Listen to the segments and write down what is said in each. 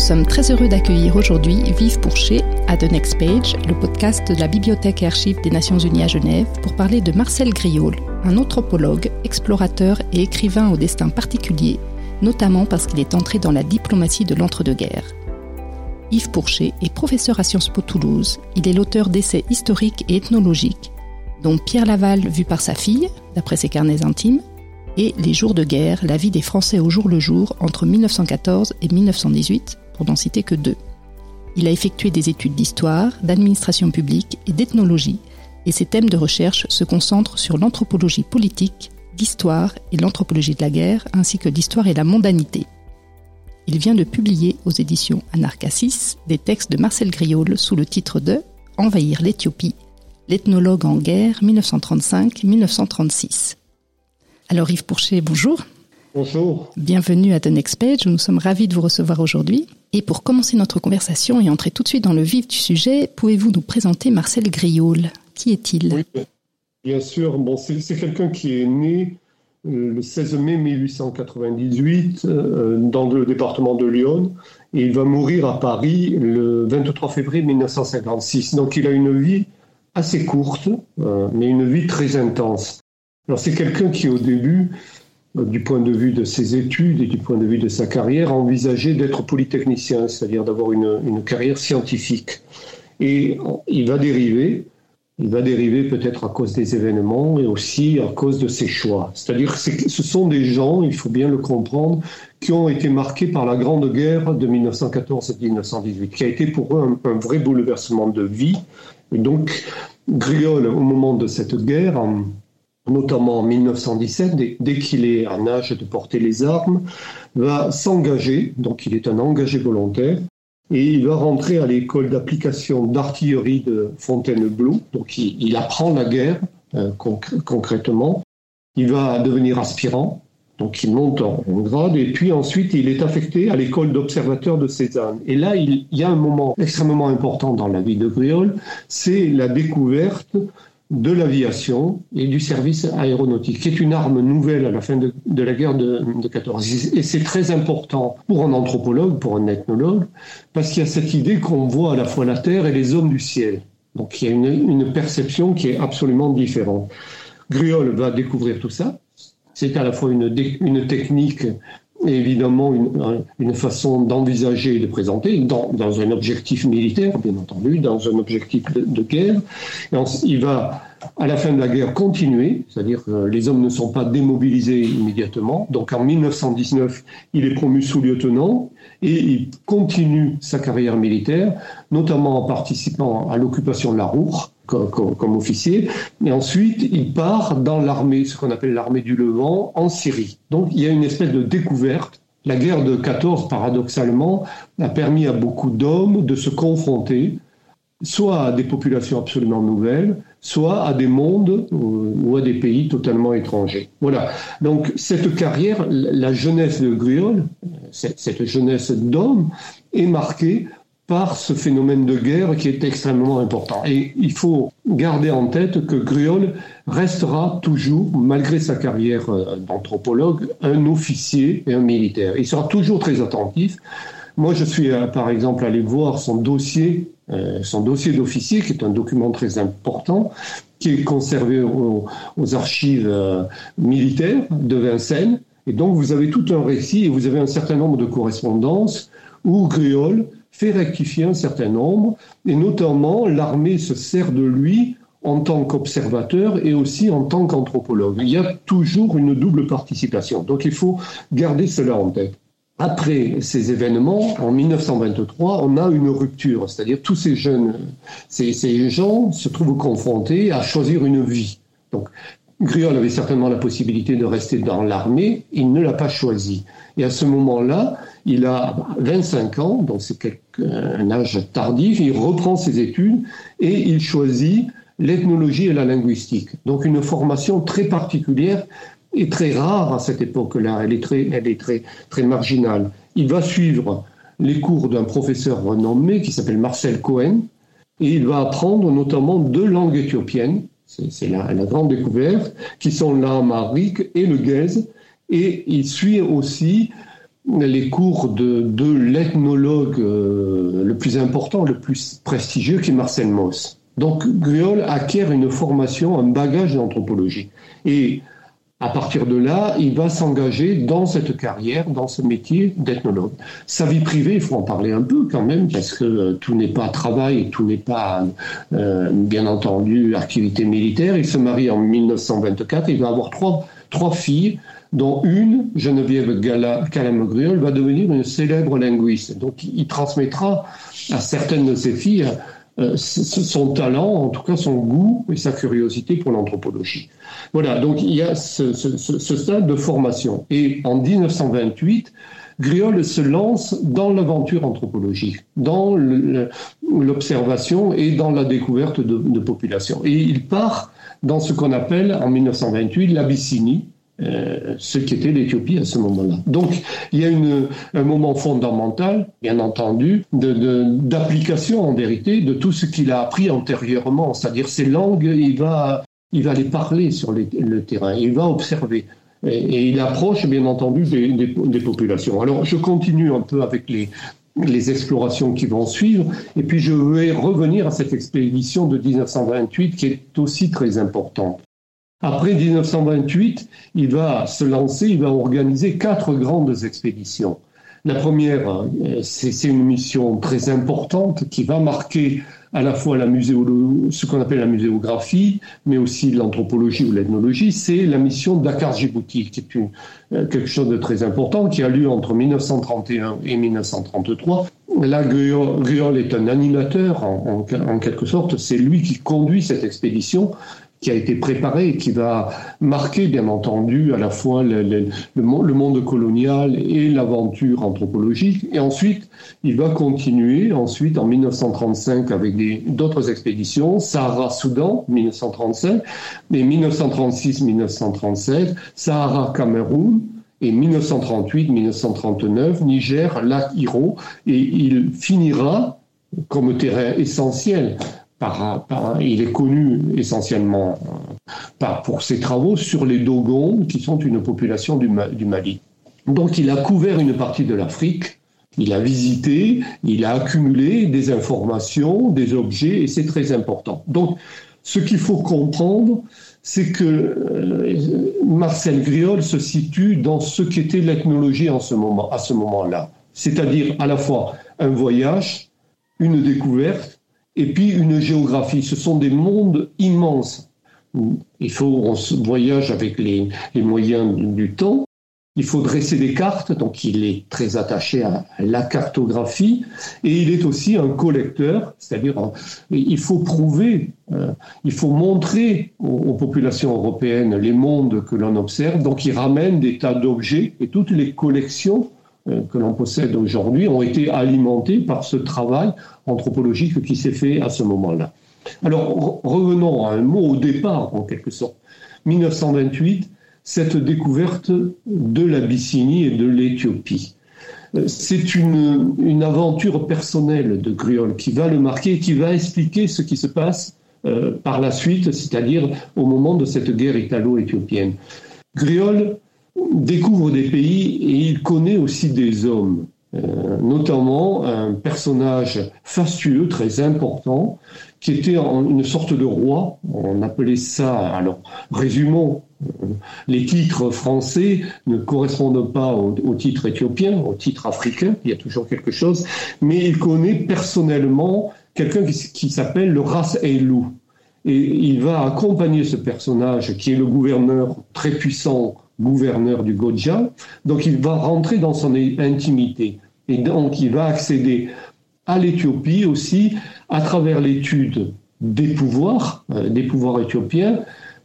sommes très heureux d'accueillir aujourd'hui Vive Pourchet à The Next Page, le podcast de la Bibliothèque et Archives des Nations Unies à Genève, pour parler de Marcel Griol, un anthropologue, explorateur et écrivain au destin particulier, notamment parce qu'il est entré dans la diplomatie de l'entre-deux-guerres. Yves Pourchet est professeur à Sciences Po Toulouse. Il est l'auteur d'essais historiques et ethnologiques, dont Pierre Laval vu par sa fille, d'après ses carnets intimes, et Les jours de guerre, la vie des Français au jour le jour entre 1914 et 1918, pour n'en citer que deux. Il a effectué des études d'histoire, d'administration publique et d'ethnologie, et ses thèmes de recherche se concentrent sur l'anthropologie politique, l'histoire et l'anthropologie de la guerre, ainsi que l'histoire et la mondanité. Il vient de publier aux éditions Anarcassis des textes de Marcel Griol sous le titre de Envahir l'Éthiopie, l'ethnologue en guerre 1935-1936. Alors Yves Pourchet, bonjour. Bonjour. Bienvenue à The Next Page, nous sommes ravis de vous recevoir aujourd'hui. Et pour commencer notre conversation et entrer tout de suite dans le vif du sujet, pouvez-vous nous présenter Marcel Griol? Qui est-il? Oui, bien sûr. Bon, c'est quelqu'un qui est né euh, le 16 mai 1898 euh, dans le département de Lyon et il va mourir à Paris le 23 février 1956. Donc il a une vie assez courte, euh, mais une vie très intense. Alors c'est quelqu'un qui au début, du point de vue de ses études et du point de vue de sa carrière, envisageait d'être polytechnicien, c'est-à-dire d'avoir une, carrière scientifique. Et il va dériver, il va dériver peut-être à cause des événements et aussi à cause de ses choix. C'est-à-dire que ce sont des gens, il faut bien le comprendre, qui ont été marqués par la Grande Guerre de 1914-1918, qui a été pour eux un, un, vrai bouleversement de vie. Et donc, Griol, au moment de cette guerre, en notamment en 1917, dès, qu'il est en âge de porter les armes, va s'engager, donc il est un engagé volontaire, et il va rentrer à l'école d'application d'artillerie de Fontainebleau, donc il, apprend la guerre euh, concrètement, il va devenir aspirant, donc il monte en, grade, et puis ensuite il est affecté à l'école d'observateur de Cézanne. Et là, il, y a un moment extrêmement important dans la vie de Griol, c'est la découverte de l'aviation et du service aéronautique, qui est une arme nouvelle à la fin de, la guerre de, de 14. Et c'est très important pour un anthropologue, pour un ethnologue, parce qu'il y a cette idée qu'on voit à la fois la Terre et les hommes du ciel. Donc il y a une, perception qui est absolument différente. Griol va découvrir tout ça. C'est à la fois une, une technique évidemment une, façon d'envisager et de présenter dans, dans, un objectif militaire, bien entendu, dans un objectif de, guerre. Et il va, à la fin de la guerre, continuer, c'est-à-dire que les hommes ne sont pas démobilisés immédiatement. Donc en 1919, il est promu sous-lieutenant et il continue sa carrière militaire, notamment en participant à l'occupation de la Roure comme, officier. Et ensuite, il part dans l'armée, ce qu'on appelle l'armée du Levant, en Syrie. Donc il y a une espèce de découverte. La guerre de 14, paradoxalement, a permis à beaucoup d'hommes de se confronter soit à des populations absolument nouvelles, soit à des mondes ou à des pays totalement étrangers. Voilà. Donc cette carrière, la jeunesse de Griol, cette jeunesse d'homme, est marquée par ce phénomène de guerre qui est extrêmement important. Et il faut garder en tête que Griol restera toujours, malgré sa carrière euh, d'anthropologue, un officier et un militaire. Il sera toujours très attentif. Moi, je suis euh, par exemple allé voir son dossier, euh, son dossier d'officier, qui est un document très important, qui est conservé aux, archives militaires de Vincennes. Et donc, vous avez tout un récit et vous avez un certain nombre de correspondances où Griol fait rectifier un certain nombre, et notamment l'armée se sert de lui en tant qu'observateur et aussi en tant qu'anthropologue. Il y a toujours une double participation. Donc il faut garder cela en tête. Après ces événements, en 1923, on a une rupture, c'est-à-dire tous ces jeunes, ces, ces, gens se trouvent confrontés à choisir une vie. Donc Griol avait certainement la possibilité de rester dans l'armée, il ne l'a pas choisi. Et à ce moment-là, il a 25 ans, donc c'est un âge tardif, il reprend ses études et il choisit l'ethnologie et la linguistique. Donc une formation très particulière et très rare à cette époque-là, elle est très, elle est très, très marginale. Il va suivre les cours d'un professeur renommé qui s'appelle Marcel Cohen, et il va apprendre notamment deux langues éthiopiennes, c'est la, la, grande découverte, qui sont l'amharique et le guèze. Et il suit aussi les cours de, l'ethnologue euh, le plus important, le plus prestigieux, qui est Marcel Mauss. Donc Griol acquiert une formation, un bagage d'anthropologie. Et à partir de là, il va s'engager dans cette carrière, dans ce métier d'ethnologue. Sa vie privée, il faut en parler un peu quand même, parce que euh, tout n'est pas travail, tout n'est pas, euh, bien entendu, activité militaire. Il se marie en 1924, il va avoir trois filles, dont une, Geneviève Calame-Griol, va devenir une célèbre linguiste. Donc il transmettra à certaines de ses filles euh, son talent, en tout cas son goût et sa curiosité pour l'anthropologie. Voilà, donc il y a ce, stade de formation. Et en 1928, Griol se lance dans l'aventure anthropologique, dans l'observation et dans la découverte de, de populations. Et il part dans ce qu'on appelle en 1928 l'Abyssinie, euh, ce qu'était l'Éthiopie à ce moment-là. Donc, il y a une, un moment fondamental, bien entendu, d'application de, en vérité de tout ce qu'il a appris antérieurement, c'est-à-dire ces langues, il va, il va les parler sur le terrain, il va observer. Et, il approche, bien entendu, des, des, des, populations. Alors, je continue un peu avec les, les explorations qui vont suivre, et puis je vais revenir à cette expédition de 1928 qui est aussi très importante. Après 1928, il va se lancer, il va organiser quatre grandes expéditions. La première, euh, c'est une mission très importante qui va marquer à la fois la ce qu'on appelle la muséographie, mais aussi l'anthropologie ou l'ethnologie, c'est la mission Dakar-Djibouti, qui est euh, quelque chose de très important, qui a lieu entre 1931 et 1933. Là, Griol est un animateur, en quelque sorte, c'est lui qui conduit cette expédition, qui a été préparé qui va marquer, bien entendu, à la fois le monde colonial et l'aventure anthropologique. Et ensuite, il va continuer, ensuite, en 1935, avec d'autres expéditions, Sahara-Soudan, 1935, et 1936-1937, Sahara-Cameroun, et 1938-1939, Niger, lac Hiro, et il finira comme terrain essentiel il est connu essentiellement euh, pour ses travaux sur les Dogons, qui sont une population du, Mali. Donc il a couvert une partie de l'Afrique, il a visité, il a accumulé des informations, des objets, et c'est très important. Donc ce qu'il faut comprendre, c'est que euh, Marcel Griol se situe dans ce qu'était l'ethnologie moment, à ce moment-là, c'est-à-dire à la fois un voyage, une découverte et puis une géographie. Ce sont des mondes immenses. Il faut, on voyage avec les, moyens du, temps. Il faut dresser des cartes, donc il est très attaché à la cartographie, et il est aussi un collecteur, c'est-à-dire il faut prouver, euh, il faut montrer aux, populations européennes les mondes que l'on observe, donc il ramène des tas d'objets et toutes les collections que l'on possède aujourd'hui ont été alimentés par ce travail anthropologique qui s'est fait à ce moment-là. Alors revenons à un mot au départ, en quelque sorte. 1928, cette découverte de l'Abyssinie et de l'Éthiopie. Euh, c'est une, une, aventure personnelle de Griol qui va le marquer, qui va expliquer ce qui se passe euh, par la suite, c'est-à-dire au moment de cette guerre italo-éthiopienne. Griol découvre des pays et il connaît aussi des hommes, euh, notamment un personnage fastueux, très important, qui était une sorte de roi. On appelait ça, alors résumons, euh, les titres français ne correspondent pas aux, titres éthiopiens, aux titres africains, il y a toujours quelque chose, mais il connaît personnellement quelqu'un qui, qui s'appelle le Ras Eilou. Et il va accompagner ce personnage qui est le gouverneur très puissant gouverneur du Godja. Donc il va rentrer dans son intimité. Et donc il va accéder à l'Éthiopie aussi à travers l'étude des pouvoirs, euh, des pouvoirs éthiopiens,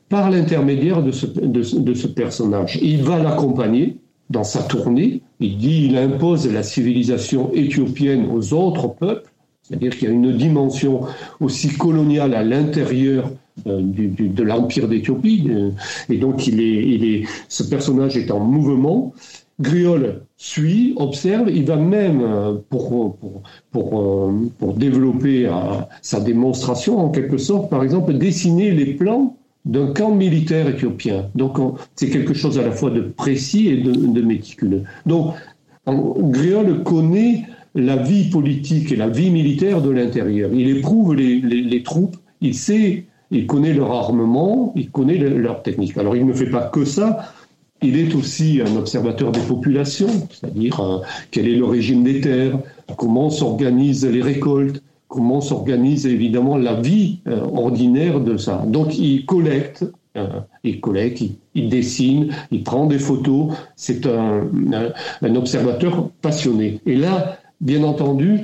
par l'intermédiaire de ce, de, ce personnage. il va l'accompagner dans sa tournée. Il dit il impose la civilisation éthiopienne aux autres peuples, c'est-à-dire qu'il y a une dimension aussi coloniale à l'intérieur euh, de l'Empire d'Éthiopie. Euh, et donc, il est, ce personnage est en mouvement. Griol suit, observe, il va même, euh, pour développer sa démonstration, en quelque sorte, par exemple, dessiner les plans d'un camp militaire éthiopien. Donc, c'est quelque chose à la fois de précis et de, de méticuleux. Donc, Griol connaît la vie politique et la vie militaire de l'intérieur. Il éprouve les, troupes, il sait, il connaît leur armement, il connaît leur technique. Alors il ne fait pas que ça, il est aussi un observateur des populations, c'est-à-dire euh, quel est le régime des terres, comment s'organisent les récoltes, comment s'organise évidemment la vie euh, ordinaire de ça. Donc il collecte, euh, il collecte, il, dessine, il prend des photos. C'est un, observateur passionné. Et là, bien entendu,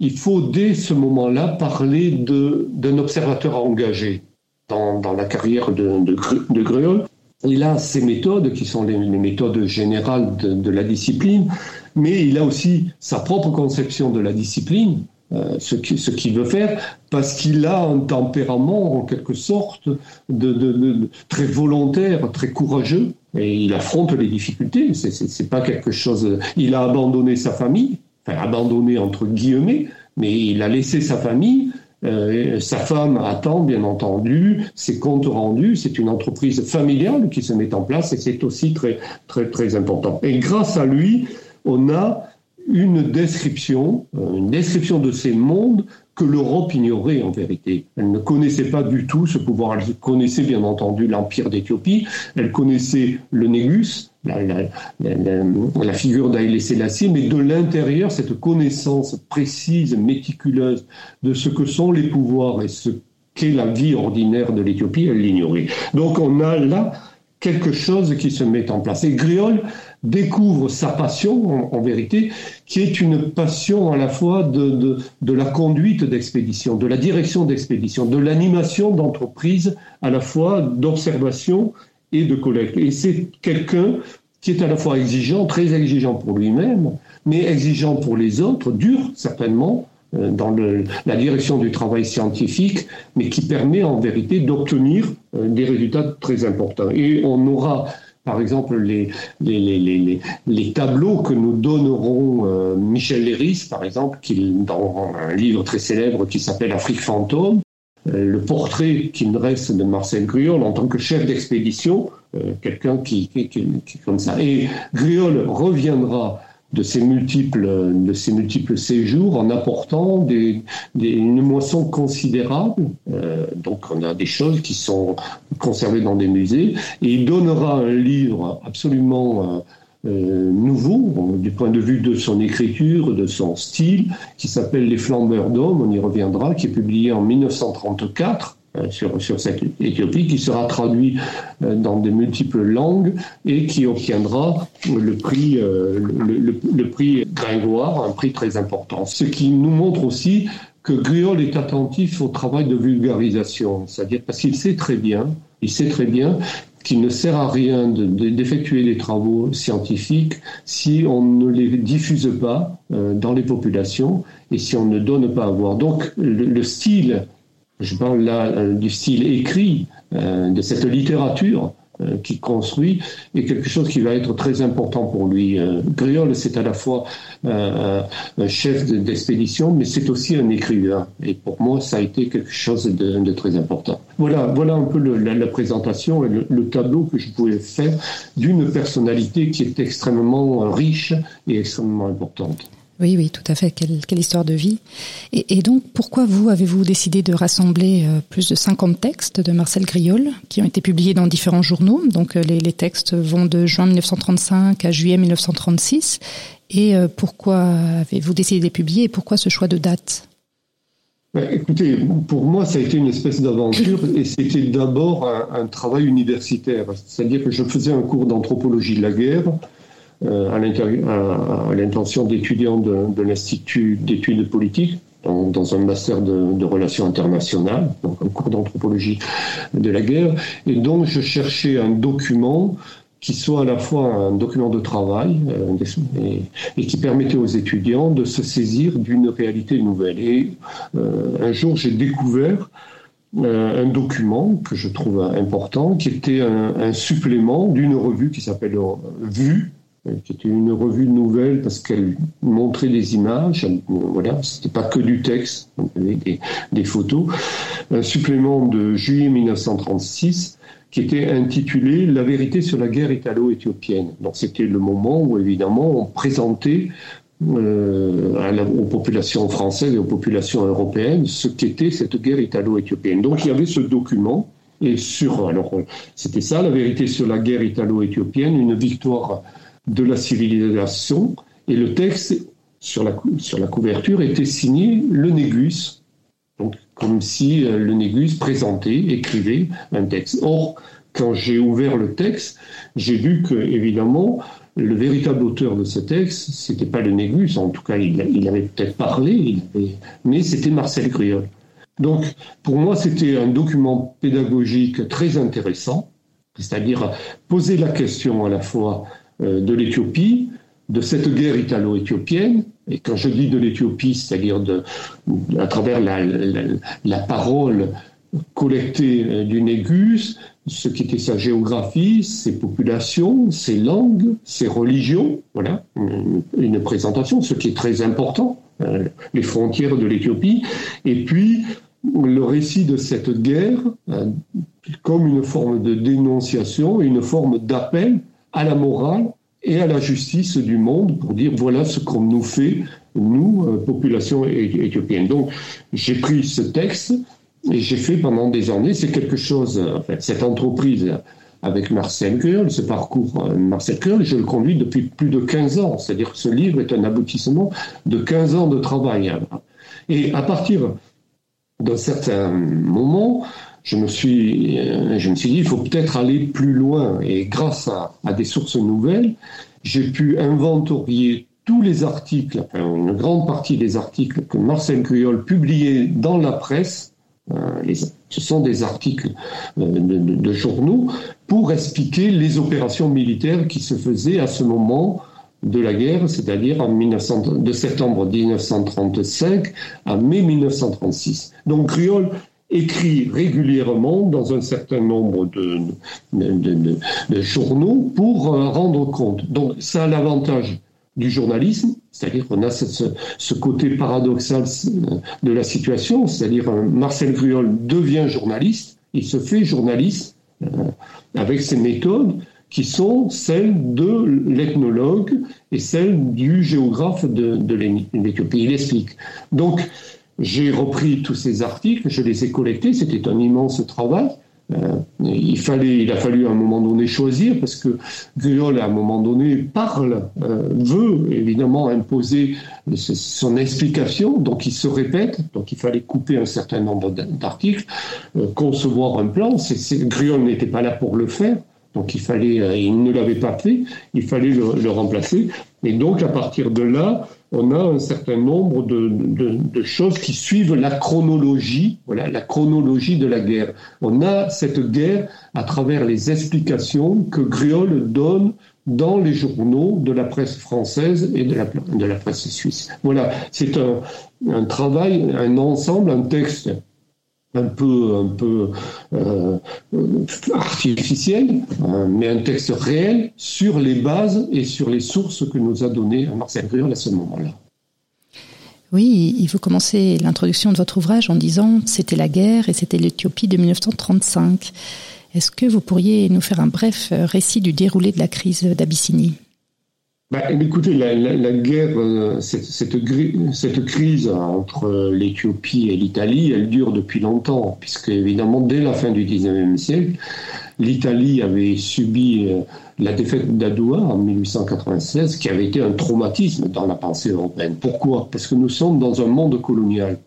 il faut dès ce moment-là parler d'un observateur engagé dans, la carrière de, de, Il a ses méthodes qui sont les, méthodes générales de, la discipline, mais il a aussi sa propre conception de la discipline euh, ce qu'il veut faire, parce qu'il a un tempérament en quelque sorte très volontaire, très courageux, et il affronte les difficultés. C'est pas quelque chose. Il a abandonné sa famille, enfin abandonné entre guillemets, mais il a laissé sa famille. Euh, sa femme attend, bien entendu, ses comptes rendus. C'est une entreprise familiale qui se met en place et c'est aussi très, très, très important. Et grâce à lui, on a une description, euh, une description de ces mondes que l'Europe ignorait en vérité. Elle ne connaissait pas du tout ce pouvoir. Elle connaissait bien entendu l'empire d'Éthiopie, elle connaissait le Négus, la, la, figure d'Aïlé Sélassié, mais de l'intérieur, cette connaissance précise, méticuleuse de ce que sont les pouvoirs et ce qu'est la vie ordinaire de l'Éthiopie, elle l'ignorait. Donc on a là quelque chose qui se met en place. Et Griol découvre sa passion, en, vérité, qui est une passion à la fois de, de, la conduite d'expédition, de la direction d'expédition, de l'animation d'entreprise, à la fois d'observation et de collecte. Et c'est quelqu'un qui est à la fois exigeant, très exigeant pour lui-même, mais exigeant pour les autres, dur certainement, euh, dans la direction du travail scientifique, mais qui permet en vérité d'obtenir euh, des résultats très importants. Et on aura par exemple, les, les, les, les, tableaux que nous donnerons euh, Michel Léris, par exemple, qui, dans un livre très célèbre qui s'appelle Afrique fantôme, le portrait qu'il reste de Marcel Griol en tant que chef d'expédition, euh, quelqu'un qui, qui, qui, qui, comme ça. Et Griol reviendra de ces multiples, de ces multiples séjours en apportant des, des, une moisson considérable. Euh, donc on a des choses qui sont conservées dans des musées et il donnera un livre absolument euh, euh nouveau du point de vue de son écriture, de son style, qui s'appelle Les Flambeurs d'Hommes, on y reviendra, qui est publié en 1934 euh, sur, sur cette Éthiopie, qui sera traduit euh, dans de multiples langues et qui obtiendra le prix, euh, le, prix Gringoire, un prix très important. Ce qui nous montre aussi que Griol est attentif au travail de vulgarisation, c'est-à-dire parce qu'il sait très bien, il sait très bien qu'il ne sert à rien d'effectuer de, des travaux scientifiques si on ne les diffuse pas dans les populations et si on ne donne pas à voir. Donc le, le style je parle là euh, du style écrit, euh, de cette littérature euh, qui construit, est quelque chose qui va être très important pour lui. Griol, c'est à la fois un chef d'expédition, mais c'est aussi un écrivain. Et pour moi, ça a été quelque chose de, très important. Voilà, voilà un peu la, présentation, le, le, tableau que je pouvais faire d'une personnalité qui est extrêmement riche et extrêmement importante. Oui, oui, tout à fait. Quelle, histoire de vie. Et, donc, pourquoi vous avez-vous décidé de rassembler euh, plus de 50 textes de Marcel Griol qui ont été publiés dans différents journaux? Donc, euh, les, textes vont de juin 1935 à juillet 1936. Et euh, pourquoi avez-vous décidé de les publier et pourquoi ce choix de date? Ben, Écoutez, pour moi, ça a été une espèce d'aventure et c'était d'abord un, travail universitaire. C'est-à-dire que je faisais un cours d'anthropologie de la guerre à l'intention d'étudiants de, l'Institut d'études politiques dans, un master de, relations internationales, donc un cours d'anthropologie de la guerre. Et donc, je cherchais un document qui soit à la fois un document de travail euh, et, qui permettait aux étudiants de se saisir d'une réalité nouvelle. Et euh, un jour, j'ai découvert un document que je trouve important, qui était un supplément d'une revue qui s'appelle Vue, qui était une revue de nouvelles parce qu'elle montrait des images. Voilà, c'était pas que du texte, on avait des, des photos. Un supplément de juillet 1936 qui était intitulé La vérité sur la guerre italo-éthiopienne. Donc c'était le moment où évidemment on présentait euh, aux populations françaises et aux populations européennes ce qu'était cette guerre italo-éthiopienne. Donc il y avait ce document et sur alors c'était ça la vérité sur la guerre italo-éthiopienne, une victoire de la civilisation et le texte sur la, sur la couverture était signé le Négus, donc, comme si euh, le Négus présentait, écrivait un texte. Or, quand j'ai ouvert le texte, j'ai vu que, évidemment, le véritable auteur de ce texte, c'était pas le Négus, en tout cas, il, avait peut-être parlé, mais c'était Marcel Griol. Donc, pour moi, c'était un document pédagogique très intéressant, c'est-à-dire poser la question à la fois de l'Éthiopie, de cette guerre italo-éthiopienne, et quand je dis de l'Éthiopie, c'est-à-dire à travers la, parole collectée euh, du Négus, ce qui était sa géographie, ses populations, ses langues, ses religions, voilà, une, présentation, ce qui est très important, euh, les frontières de l'Éthiopie, et puis le récit de cette guerre euh, comme une forme de dénonciation, une forme d'appel à la morale et à la justice du monde pour dire voilà ce qu'on nous fait, nous, euh, population éthiopienne. Donc j'ai pris ce texte et j'ai fait pendant des années, c'est quelque chose, cette entreprise avec Marcel Curl, ce parcours euh, Marcel Curl, je le conduis depuis plus de 15 ans. C'est-à-dire que ce livre est un aboutissement de 15 ans de travail. Et à partir d'un certain moment, je me suis, euh, je me suis dit, il faut peut-être aller plus loin. Et grâce à, des sources nouvelles, j'ai pu inventorier tous les articles, enfin une grande partie des articles que Marcel Cuyol publiait dans la presse. Euh, ce sont des articles euh, de, journaux pour expliquer les opérations militaires qui se faisaient à ce moment de la guerre, c'est-à-dire en de septembre 1935 à mai 1936. Donc Cuyol écrit régulièrement dans un certain nombre de, journaux pour euh, rendre compte. Donc ça a l'avantage du journalisme, c'est-à-dire qu'on a ce, côté paradoxal euh, de la situation, c'est-à-dire euh, Marcel Gruol devient journaliste, il se fait journaliste avec ses méthodes qui sont celles de l'ethnologue et celles du géographe de, de l'Éthiopie. Il explique. Donc, j'ai repris tous ces articles, je les ai collectés, c'était un immense travail. Euh, il, fallait, il a fallu à un moment donné choisir parce que Griol, à un moment donné, parle, euh, veut évidemment imposer son explication, donc il se répète, donc il fallait couper un certain nombre d'articles, euh, concevoir un plan. Griol n'était pas là pour le faire, donc il fallait, il ne l'avait pas fait, il fallait le, le remplacer. Et donc à partir de là, on a un certain nombre de, choses qui suivent la chronologie, voilà, la chronologie de la guerre. On a cette guerre à travers les explications que Griol donne dans les journaux de la presse française et de la, presse suisse. Voilà, c'est un travail, un ensemble, un texte un peu, un peu euh, artificiel, hein, mais un texte réel sur les bases et sur les sources que nous a données Marcel Griol à ce moment-là. Oui, vous commencez l'introduction de votre ouvrage en disant c'était la guerre et c'était l'Éthiopie de 1935. Est-ce que vous pourriez nous faire un bref récit du déroulé de la crise d'Abyssinie? Bah, écoutez, la, guerre, euh, cette, crise entre l'Éthiopie et l'Italie, elle dure depuis longtemps, puisque évidemment, dès la fin du 19e siècle, l'Italie avait subi euh, la défaite d'Adoua en 1896, qui avait été un traumatisme dans la pensée européenne. Pourquoi? Parce que nous sommes dans un monde colonial.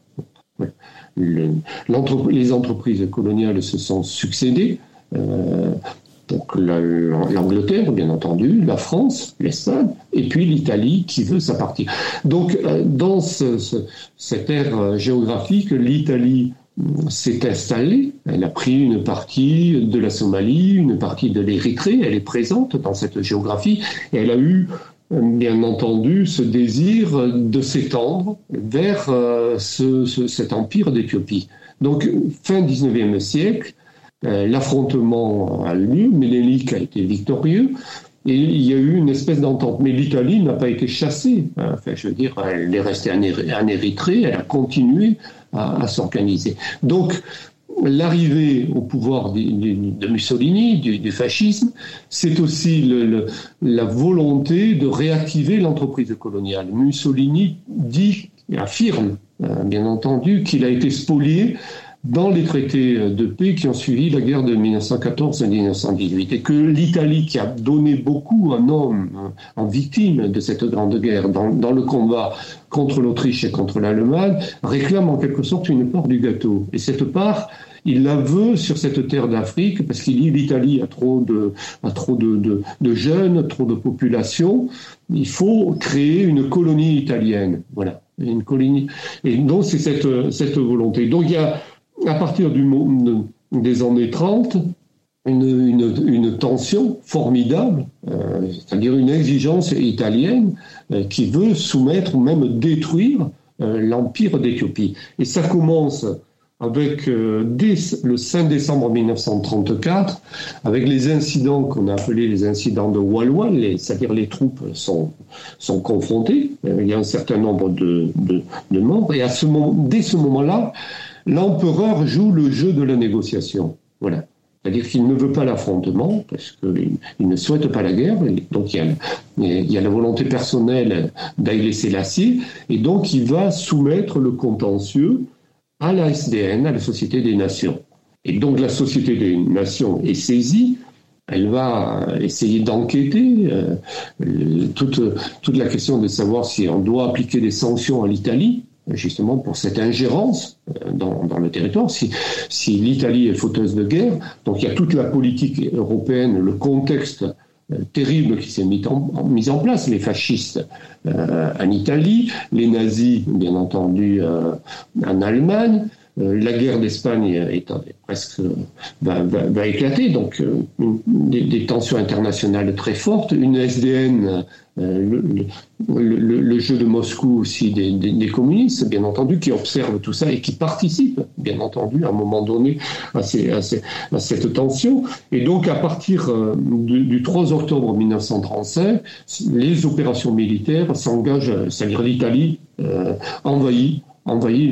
les entreprises coloniales se sont succédées. Euh, donc l'Angleterre, bien entendu, la France, l'Espagne, et puis l'Italie qui veut sa partie. Donc euh, dans cette ère euh, géographique, l'Italie euh, s'est installée, elle a pris une partie de la Somalie, une partie de l'Érythrée, elle est présente dans cette géographie, et elle a eu bien entendu ce désir de s'étendre vers cet empire d'Éthiopie. Donc fin 19e siècle, euh, l'affrontement a eu lieu, Ménélique a été victorieux, Et il y a eu une espèce d'entente. Mais l'Italie n'a pas été chassée. Enfin, je veux dire, elle est restée en Érythrée, elle a continué à, s'organiser. Donc, l'arrivée au pouvoir de Mussolini, du, fascisme, c'est aussi la volonté de réactiver l'entreprise coloniale. Mussolini dit, affirme, euh, bien entendu, qu'il a été spolié dans les traités de paix qui ont suivi la guerre de 1914 et 1918 et que l'Italie, qui a donné beaucoup en hommes, en victimes de cette grande guerre dans, le combat contre l'Autriche et contre l'Allemagne, réclame en quelque sorte une part du gâteau. Et cette part, il la veut sur cette terre d'Afrique parce qu'il dit l'Italie a trop de, a trop de, de, jeunes, trop de population. Il faut créer une colonie italienne. Voilà, une colonie. Et donc c'est cette, cette volonté. Donc il y a à partir des années 30, une, tension formidable, euh, c'est-à-dire une exigence italienne euh, qui veut soumettre ou même détruire euh, l'empire d'Éthiopie. Et ça commence avec dès le 5 décembre 1934, avec les incidents qu'on a appelés les incidents de Walwal, c'est-à-dire les troupes sont, confrontées, il y a un certain nombre de, de, de morts, et à dès ce moment-là, l'empereur joue le jeu de la négociation. Voilà. C'est-à-dire qu'il ne veut pas l'affrontement, parce qu'il ne souhaite pas la guerre, donc il y a, la volonté personnelle d'Aïlé Sélassié, et donc il va soumettre le contentieux à la SDN, à la Société des Nations. Et donc la Société des Nations est saisie, elle va essayer d'enquêter euh, toute, toute la question de savoir si on doit appliquer des sanctions à l'Italie, justement pour cette ingérence euh, dans, le territoire. Si, l'Italie est fauteuse de guerre, donc il y a toute la politique européenne, le contexte euh, terrible qui s'est mis en, place, les fascistes euh, en Italie, les nazis, bien entendu, en Allemagne, la guerre d'Espagne est, presque va, éclater, donc euh, des, tensions internationales très fortes, une SDN, euh, le, jeu de Moscou aussi des, communistes, bien entendu, qui observent tout ça et qui participent, bien entendu, à un moment donné, à, cette tension. Et donc, à partir du, du 3 octobre 1935, les opérations militaires s'engagent, c'est-à-dire l'Italie euh, envahit envahi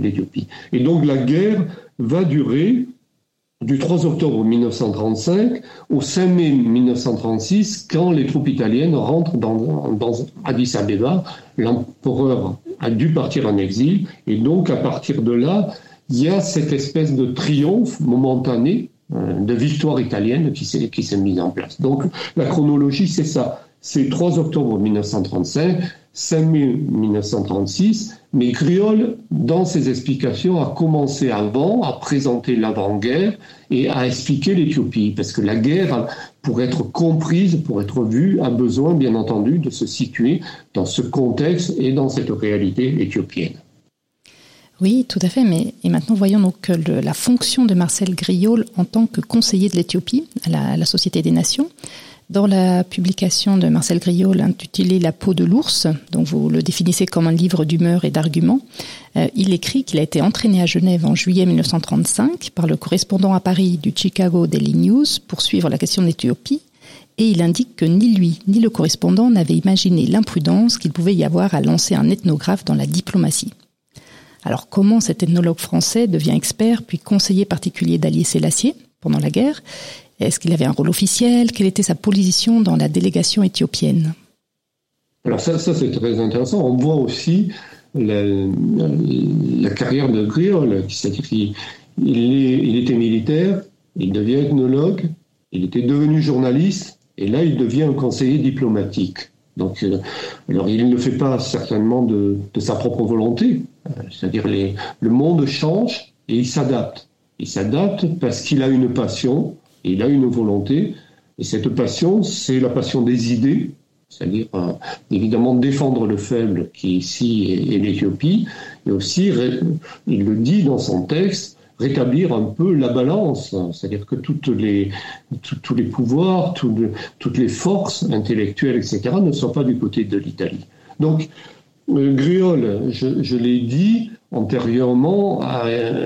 l'Éthiopie. Et donc la guerre va durer du 3 octobre 1935 au 5 mai 1936, quand les troupes italiennes rentrent dans, dans Addis Abeba. L'empereur a dû partir en exil, et donc à partir de là, il y a cette espèce de triomphe momentané euh, de victoire italienne qui s'est qui s'est mise en place. Donc la chronologie, c'est ça. C'est 3 octobre 1935, 5 mai 1936, mais Griol, dans ses explications, a commencé avant à présenter l'avant-guerre et à expliquer l'Éthiopie, parce que la guerre, pour être comprise, pour être vue, a besoin, bien entendu, de se situer dans ce contexte et dans cette réalité éthiopienne. Oui, tout à fait. Mais et maintenant, voyons donc le, la fonction de Marcel Griol en tant que conseiller de l'Éthiopie à la Société des Nations. Dans la publication de Marcel Griot, intitulée La peau de l'ours, dont vous le définissez comme un livre d'humeur et d'arguments, euh, il écrit qu'il a été entraîné à Genève en juillet 1935 par le correspondant à Paris du Chicago Daily News pour suivre la question d'Éthiopie, et il indique que ni lui ni le correspondant n'avaient imaginé l'imprudence qu'il pouvait y avoir à lancer un ethnographe dans la diplomatie. Alors comment cet ethnologue français devient expert puis conseiller particulier d'Allier Sélassié pendant la guerre? Est-ce qu'il avait un rôle officiel? Quelle était sa position dans la délégation éthiopienne? Alors ça, ça c'est très intéressant. On voit aussi la, carrière de Griol, c'est-à-dire qu'il il était militaire, il devient ethnologue, il était devenu journaliste, et là il devient un conseiller diplomatique. Donc, euh, alors il ne fait pas certainement de, de sa propre volonté, euh, c'est-à-dire le monde change et il s'adapte. Il s'adapte parce qu'il a une passion, et il a une volonté, et cette passion, c'est la passion des idées, c'est-à-dire euh, évidemment défendre le faible qui ici est, l'Éthiopie, et aussi, il le dit dans son texte, rétablir un peu la balance, c'est-à-dire que toutes les, tous les pouvoirs, toutes, les forces intellectuelles, etc., ne sont pas du côté de l'Italie. Donc, euh, Griol, je l'ai dit, antérieurement,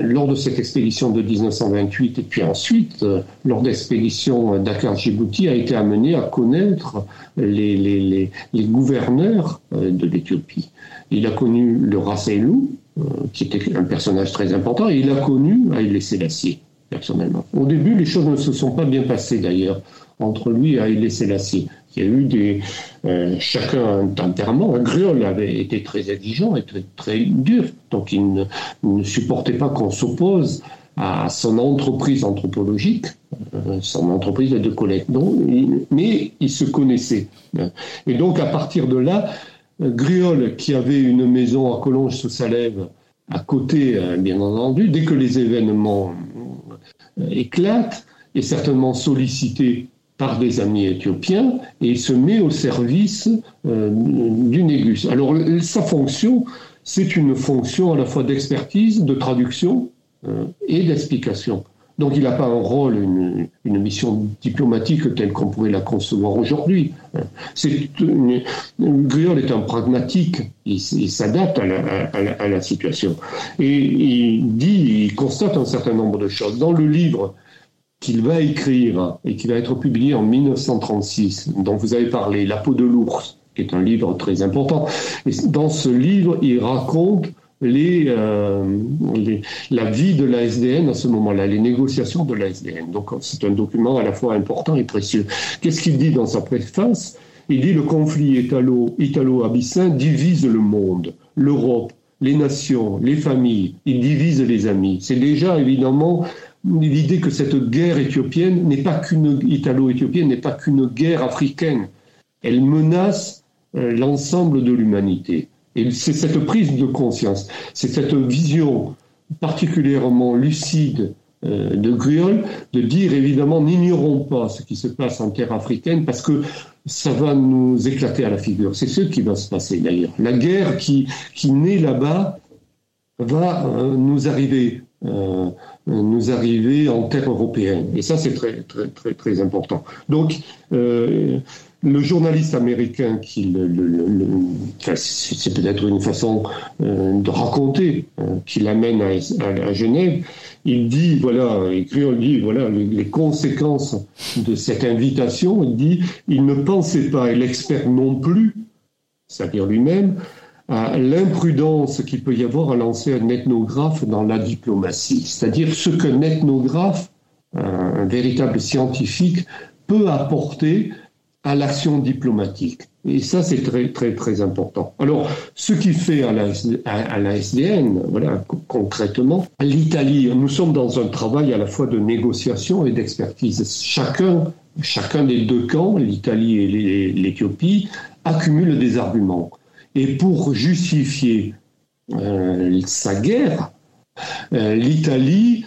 lors de cette expédition de 1928 et puis ensuite, euh, lors d'expéditions Dakar-Djibouti, a été amené à connaître les, gouverneurs euh, de l'Éthiopie. Il a connu le Rasselou, euh, qui était un personnage très important, et il a connu Haïlé Sélassié, personnellement. Au début, les choses ne se sont pas bien passées d'ailleurs entre lui et Haïlé Sélassié. Il y a eu des. Euh, chacun un tempérament. Griol avait été très exigeant et très, dur. Donc il ne, supportait pas qu'on s'oppose à son entreprise anthropologique, euh, son entreprise de collecte. mais il se connaissait. Et donc à partir de là, Griol, qui avait une maison à Collonges sous Salève, à côté, euh, bien entendu, dès que les événements éclatent, est certainement sollicité par des amis éthiopiens et se met au service euh, du Négus. Alors sa fonction, c'est une fonction à la fois d'expertise, de traduction euh, et d'explication. Donc il n'a pas un rôle, une, mission diplomatique telle qu'on pourrait la concevoir aujourd'hui. Griol est un pragmatique, il, s'adapte à à la, situation. Et il dit, il constate un certain nombre de choses. Dans le livre qu'il va écrire et qui va être publié en 1936, dont vous avez parlé, La peau de l'ours, qui est un livre très important. Et dans ce livre, il raconte les, euh, la vie de la SDN à ce moment-là, les négociations de la SDN. Donc c'est un document à la fois important et précieux. Qu'est-ce qu'il dit dans sa préface? Il dit le conflit italo-abyssin divise le monde, l'Europe, les nations, les familles, il divise les amis. C'est déjà évidemment l'idée que cette guerre éthiopienne n'est pas qu'une italo-éthiopienne n'est pas qu'une guerre africaine. Elle menace euh, l'ensemble de l'humanité. Et c'est cette prise de conscience, c'est cette vision particulièrement lucide euh, de Griol de dire évidemment n'ignorons pas ce qui se passe en terre africaine parce que ça va nous éclater à la figure. C'est ce qui va se passer d'ailleurs. La guerre qui, qui naît là-bas va euh, nous arriver euh, nous arriver en terre européenne. Et ça, c'est très, très, très, très important. Donc, euh, le journaliste américain qui le, c'est peut-être une façon euh, de raconter qui l'amène à, Genève. Il dit voilà, écrit, on dit voilà les, les, conséquences de cette invitation. Il dit il ne pensait pas et l'expert non plus, c'est-à-dire lui-même, l'imprudence qu'il peut y avoir à lancer un ethnographe dans la diplomatie, c'est-à-dire ce qu'un ethnographe, un, véritable scientifique, peut apporter à l'action diplomatique. Et ça, c'est très, très, très important. Alors, ce qui fait à la, à, la SDN, voilà, concrètement, l'Italie, nous sommes dans un travail à la fois de négociation et d'expertise. Chacun, chacun des deux camps, l'Italie et l'Éthiopie, accumule des arguments. Et pour justifier euh, sa guerre, euh, l'Italie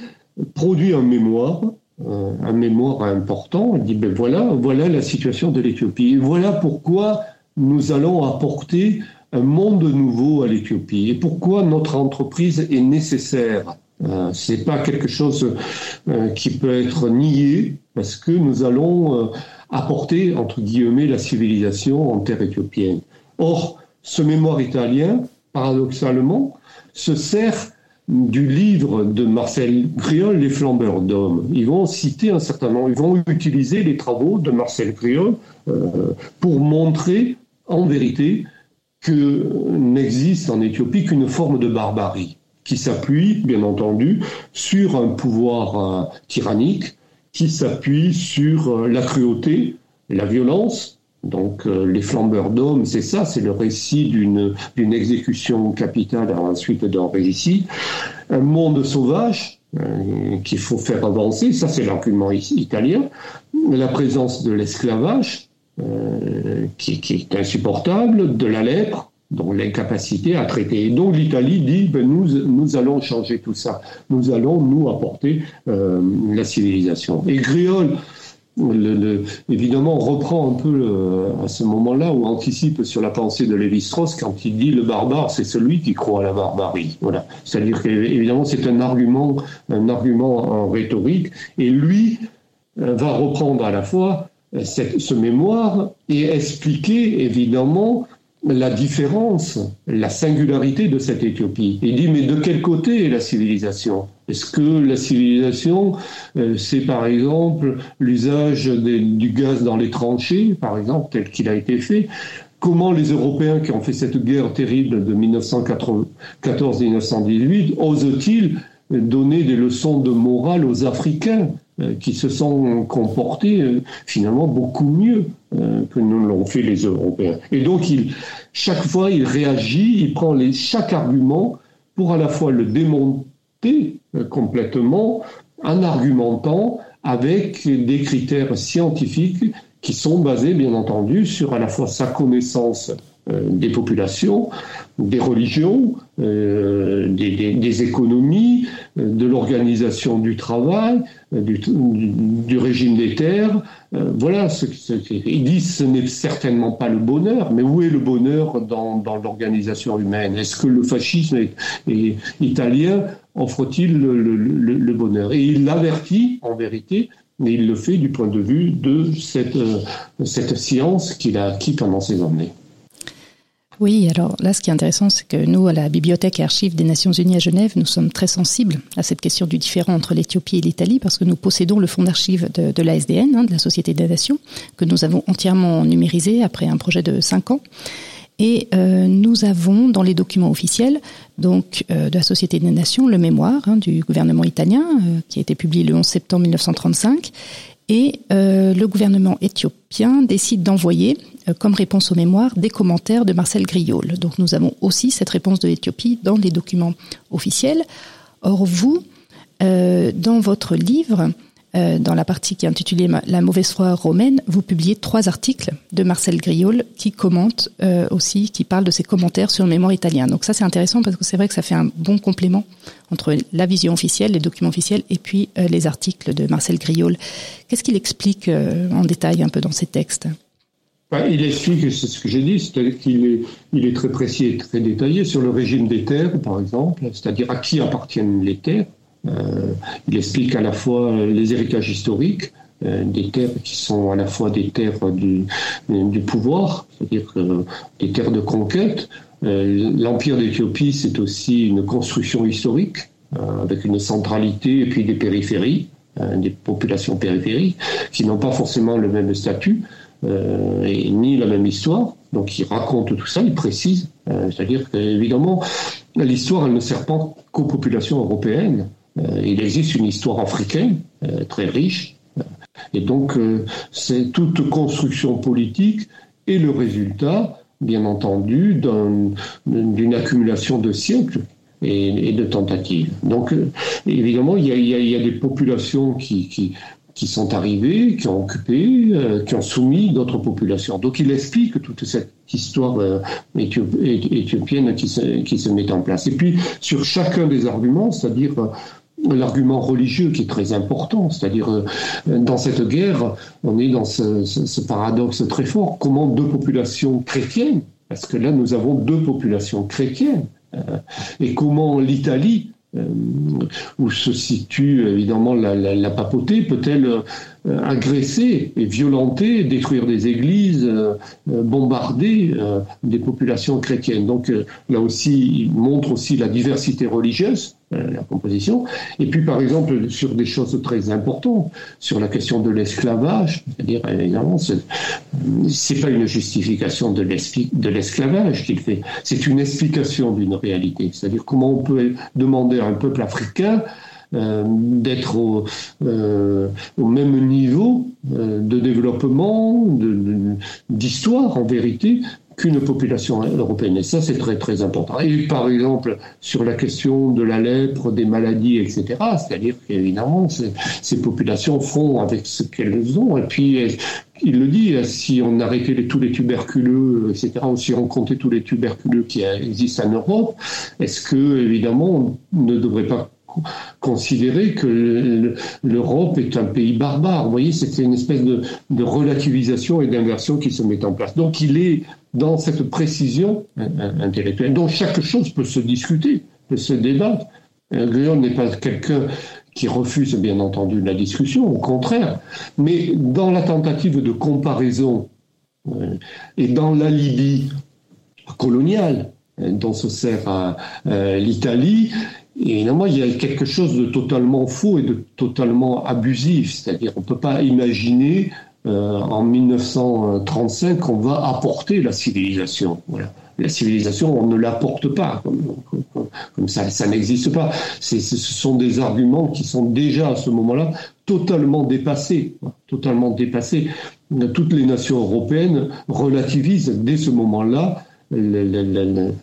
produit un mémoire, euh, un mémoire important. Elle dit ben voilà, voilà la situation de l'Éthiopie. Voilà pourquoi nous allons apporter un monde nouveau à l'Éthiopie et pourquoi notre entreprise est nécessaire. Euh, c'est pas quelque chose qui peut être nié parce que nous allons apporter entre guillemets la civilisation en terre éthiopienne. Or, ce mémoire italien, paradoxalement, se sert du livre de Marcel Griol, Les flambeurs d'hommes. Ils vont citer un certain nombre, ils vont utiliser les travaux de Marcel Griol euh, pour montrer en vérité que n'existe en Éthiopie qu'une forme de barbarie qui s'appuie, bien entendu, sur un pouvoir euh, tyrannique, qui s'appuie sur euh, la cruauté, la violence, donc euh, les flambeurs d'hommes, c'est ça, c'est le récit d'une exécution capitale ensuite d'un récit. Un monde sauvage euh, qu'il faut faire avancer, ça c'est l'argument italien. La présence de l'esclavage, euh, qui, qui, est insupportable, de la lèpre, donc l'incapacité à traiter. Et donc l'Italie dit, ben, nous, nous allons changer tout ça, nous allons nous apporter la civilisation. Et Griol, le, reprend un peu à ce moment-là ou anticipe sur la pensée de Lévi-Strauss quand il dit le barbare, c'est celui qui croit à la barbarie. Voilà. C'est-à-dire qu'évidemment, c'est un argument, argument en rhétorique, et lui euh, va reprendre à la fois euh, ce mémoire et expliquer évidemment la différence, la singularité de cette Éthiopie. Il dit, mais de quel côté est la civilisation? Est-ce que la civilisation, euh, c'est par exemple l'usage du gaz dans les tranchées, par exemple, tel qu'il a été fait? Comment les Européens qui ont fait cette guerre terrible de 1914-1918 osent-ils donner des leçons de morale aux Africains euh, qui se sont comportés euh, finalement beaucoup mieux que nous l'ont fait les Européens? Et donc, chaque fois, il réagit, il prend les, chaque argument pour à la fois le démonter complètement en argumentant avec des critères scientifiques qui sont basés, bien entendu, sur à la fois sa connaissance des populations, des religions, euh, des, économies, euh, de l'organisation du travail, euh, du, régime des terres. voilà, ce, ce, ils disent ce n'est certainement pas le bonheur, mais où est le bonheur dans, l'organisation humaine? Est-ce que le fascisme est, italien offre-t-il le, bonheur? Et il l'avertit, en vérité, mais il le fait du point de vue de cette, cette science qu'il a acquis pendant ces années. Oui, alors là, ce qui est intéressant, c'est que nous, à la Bibliothèque et Archives des Nations Unies à Genève, nous sommes très sensibles à cette question du différent entre l'Éthiopie et l'Italie, parce que nous possédons le fonds d'archives de, l'ASDN, hein, de la Société des que nous avons entièrement numérisé après un projet de cinq ans. Et euh, nous avons dans les documents officiels donc euh, de la Société des Nations le mémoire hein, du gouvernement italien euh, qui a été publié le 11 septembre 1935 et le gouvernement éthiopien décide d'envoyer comme réponse aux mémoires des commentaires de Marcel Griol. Donc nous avons aussi cette réponse de l'Éthiopie dans les documents officiels. Or vous, dans votre livre, euh, dans la partie qui est intitulée La mauvaise foi romaine, vous publiez trois articles de Marcel Griol qui commente euh, aussi, qui parle de ses commentaires sur le mémoire italien. Donc ça c'est intéressant parce que c'est vrai que ça fait un bon complément entre la vision officielle, les documents officiels et puis euh, les articles de Marcel Griol. Qu'est-ce qu'il explique en détail un peu dans ces textes? Bah, il explique, c'est ce que j'ai dit, c'est-à-dire qu'il est, il est très précis et très détaillé sur le régime des terres, par exemple, c'est-à-dire à qui appartiennent les terres, il explique à la fois les héritages historiques, euh, des terres qui sont à la fois des terres du, pouvoir, c'est-à-dire des terres de conquête. Euh, L'Empire d'Éthiopie, c'est aussi une construction historique, avec une centralité et puis des périphéries, des populations périphériques, qui n'ont pas forcément le même statut. et ni la même histoire. Donc il raconte tout ça, il précise. C'est-à-dire qu'évidemment, l'histoire, elle ne sert pas qu'aux populations européennes. Euh, il existe une histoire africaine euh, très riche. Et donc, euh, c'est toute construction politique et le résultat, bien entendu, d'une accumulation de siècles et, de tentatives. Donc, évidemment, il y, a, des populations qui, qui, sont arrivées, qui ont occupé, qui ont soumis d'autres populations. Donc, il explique toute cette histoire éthiopienne qui se, qui se met en place. Et puis, sur chacun des arguments, c'est-à-dire l'argument religieux qui est très important, c'est-à-dire euh, dans cette guerre, on est dans ce, paradoxe très fort. Comment deux populations chrétiennes, parce que là nous avons deux populations chrétiennes, euh, et comment l'Italie, euh, où se situe évidemment la, papauté, peut-elle agresser et violenter, détruire des églises, bombarder des populations chrétiennes. Donc là aussi, il montre aussi la diversité religieuse euh, la composition. Et puis, par exemple, sur des choses très importantes, sur la question de l'esclavage, c'est-à-dire, évidemment, c'est pas une justification de l'esclavage qu'il fait, c'est une explication d'une réalité. C'est-à-dire comment on peut demander à un peuple africain euh, d'être au, euh, au, même niveau de développement, d'histoire en vérité, qu'une population européenne. Et ça, c'est très, très important. Et par exemple, sur la question de la lèpre, des maladies, etc., c'est-à-dire qu'évidemment, ces populations font avec ce qu'elles ont. Et puis, il le dit, si on arrêtait tous les tuberculeux, etc., ou si on comptait tous les tuberculeux qui existent en Europe, est-ce que, évidemment, on ne devrait pas considérer que l'Europe est un pays barbare. Vous voyez, c'est une espèce de, relativisation et d'inversion qui se met en place. Donc il est dans cette précision intellectuelle. Donc chaque chose peut se discuter, peut se débattre. Guillaume n'est pas quelqu'un qui refuse bien entendu la discussion, au contraire. Mais dans la tentative de comparaison euh, et dans l'alibi coloniale dont se sert l'Italie. Évidemment, il y a quelque chose de totalement faux et de totalement abusif. C'est-à-dire, on ne peut pas imaginer en 1935 qu'on va apporter la civilisation. Voilà la civilisation, on ne l'apporte pas comme, ça, ça n'existe pas. Ce sont des arguments qui sont déjà à ce moment-là totalement dépassés, totalement dépassés. Toutes les nations européennes relativisent dès ce moment-là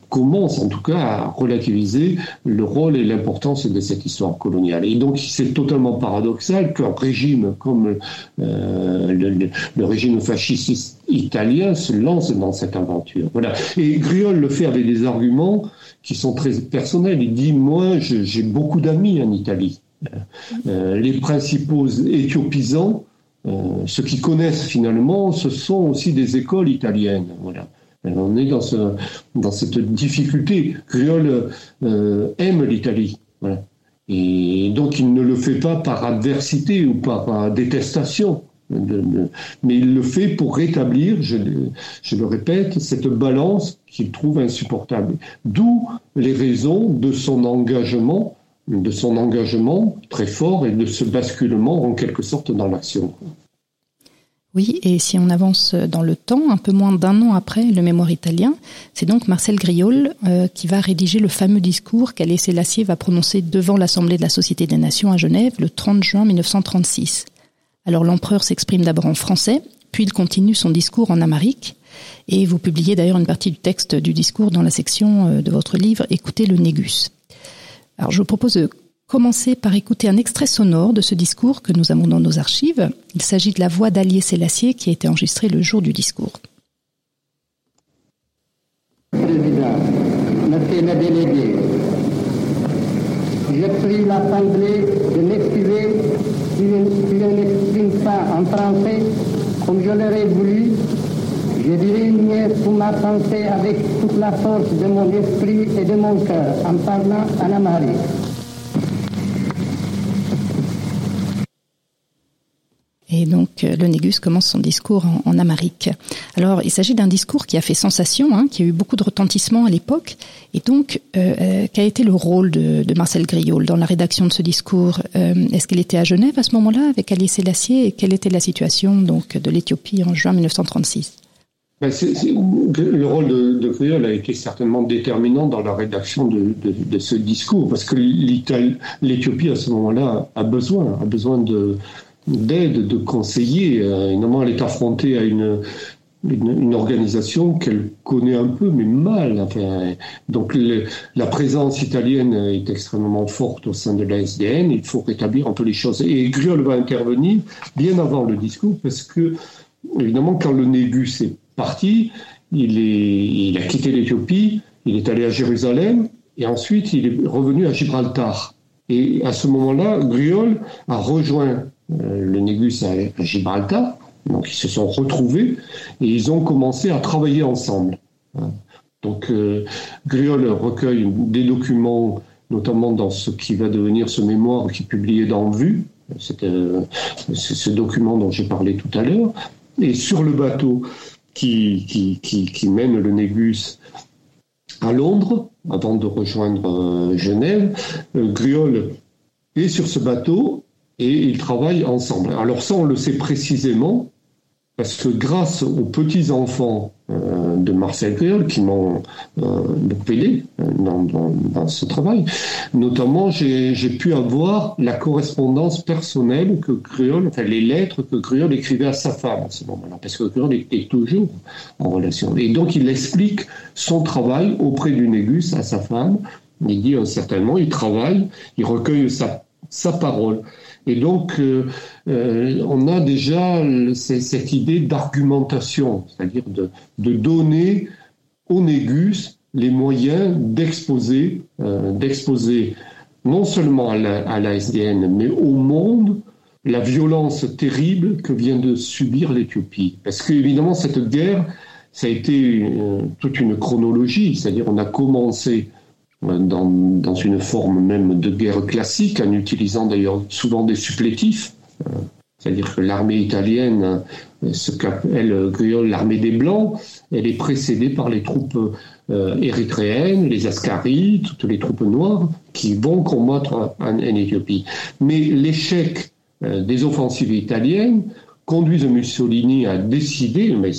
commence en tout cas à relativiser le rôle et l'importance de cette histoire coloniale. Et donc c'est totalement paradoxal qu'un régime comme euh, le, régime fasciste italien se lance dans cette aventure. Voilà. Et Griol le fait avec des arguments qui sont très personnels. Il dit moi j'ai beaucoup d'amis en Italie. Euh, les principaux éthiopisants, euh, ceux qui connaissent finalement, ce sont aussi des écoles italiennes. Voilà. On est dans, ce, dans cette difficulté. Griol euh, aime l'Italie. Et donc il ne le fait pas par adversité ou par, détestation. mais il le fait pour rétablir, je, je le répète, cette balance qu'il trouve insupportable. D'où les raisons de son engagement, de son engagement très fort et de ce basculement en quelque sorte dans l'action. Oui, et si on avance dans le temps, un peu moins d'un an après le mémoire italien, c'est donc Marcel Griol euh, qui va rédiger le fameux discours qu'Alain Sélassié va prononcer devant l'Assemblée de la Société des Nations à Genève le 30 juin 1936. Alors l'empereur s'exprime d'abord en français, puis il continue son discours en amérique, et vous publiez d'ailleurs une partie du texte du discours dans la section euh, de votre livre Écoutez le Négus. Alors je vous propose de commencer par écouter un extrait sonore de ce discours que nous avons dans nos archives. Il s'agit de la voix d'Allier Sélassié qui a été enregistrée le jour du discours. Président, merci mes délégués. Je prie l'Assemblée de m'excuser si je ne pas en français comme je l'aurais voulu. Je dirai mieux pour ma pensée avec toute la force de mon esprit et de mon cœur en parlant en amérique. Et donc euh, le Négus commence son discours en, en amérique. Alors il s'agit d'un discours qui a fait sensation, hein, qui a eu beaucoup de retentissement à l'époque, et donc euh, euh quel a été le rôle de, Marcel Griol dans la rédaction de ce discours Est-ce qu'il était à Genève à ce moment-là avec Alice Sélassié et quelle était la situation donc de l'Éthiopie en juin 1936 ben le rôle de, de Griol a été certainement déterminant dans la rédaction de, de, de ce discours, parce que l'Éthiopie à ce moment-là a besoin, a besoin de, d'aide, de conseiller. Euh, évidemment, elle est affrontée à une, organisation qu'elle connaît un peu, mais mal. Donc la présence italienne est extrêmement forte au sein de la SDN. Il faut rétablir un peu les choses. Et Griol va intervenir bien avant le discours, parce que, évidemment, quand le Négus est parti, il, il a quitté l'Éthiopie, il est allé à Jérusalem, et ensuite il est revenu à Gibraltar. Et à ce moment-là, Griol a rejoint le Négus à, Gibraltar. Donc ils se sont retrouvés et ils ont commencé à travailler ensemble. Donc euh, Griol recueille des documents, notamment dans ce qui va devenir ce mémoire qui est publié dans Vue, c'est euh, ce document dont j'ai parlé tout à l'heure. Et sur le bateau qui, mène le Négus à Londres, avant de rejoindre Genève, Griol est sur ce bateau et ils travaillent ensemble. Alors ça, on le sait précisément parce que grâce aux petits-enfants euh, de Marcel Griol qui m'ont euh, euh, dans, dans, dans, ce travail, notamment j'ai pu avoir la correspondance personnelle que Griol, enfin les lettres que Griol écrivait à sa femme à ce moment-là, parce que Griol était toujours en relation. Et donc il explique son travail auprès du Négus à sa femme. Il dit certainement, il travaille, il recueille sa, sa parole. Et donc, euh, euh, on a déjà cette idée d'argumentation, c'est-à-dire de, donner au Négus les moyens d'exposer, euh, d'exposer non seulement à la, SDN, mais au monde la violence terrible que vient de subir l'Éthiopie. Parce qu'évidemment, cette guerre, ça a été toute une chronologie, c'est-à-dire on a commencé dans, dans, une forme même de guerre classique, en utilisant d'ailleurs souvent des supplétifs. Euh, c'est-à-dire que l'armée italienne ce qu'appelle l'armée des Blancs. Elle est précédée par les troupes euh, érythréennes, les Ascaris, toutes les troupes noires qui vont combattre en, Éthiopie. Mais l'échec euh, des offensives italiennes conduit Mussolini à décider, mais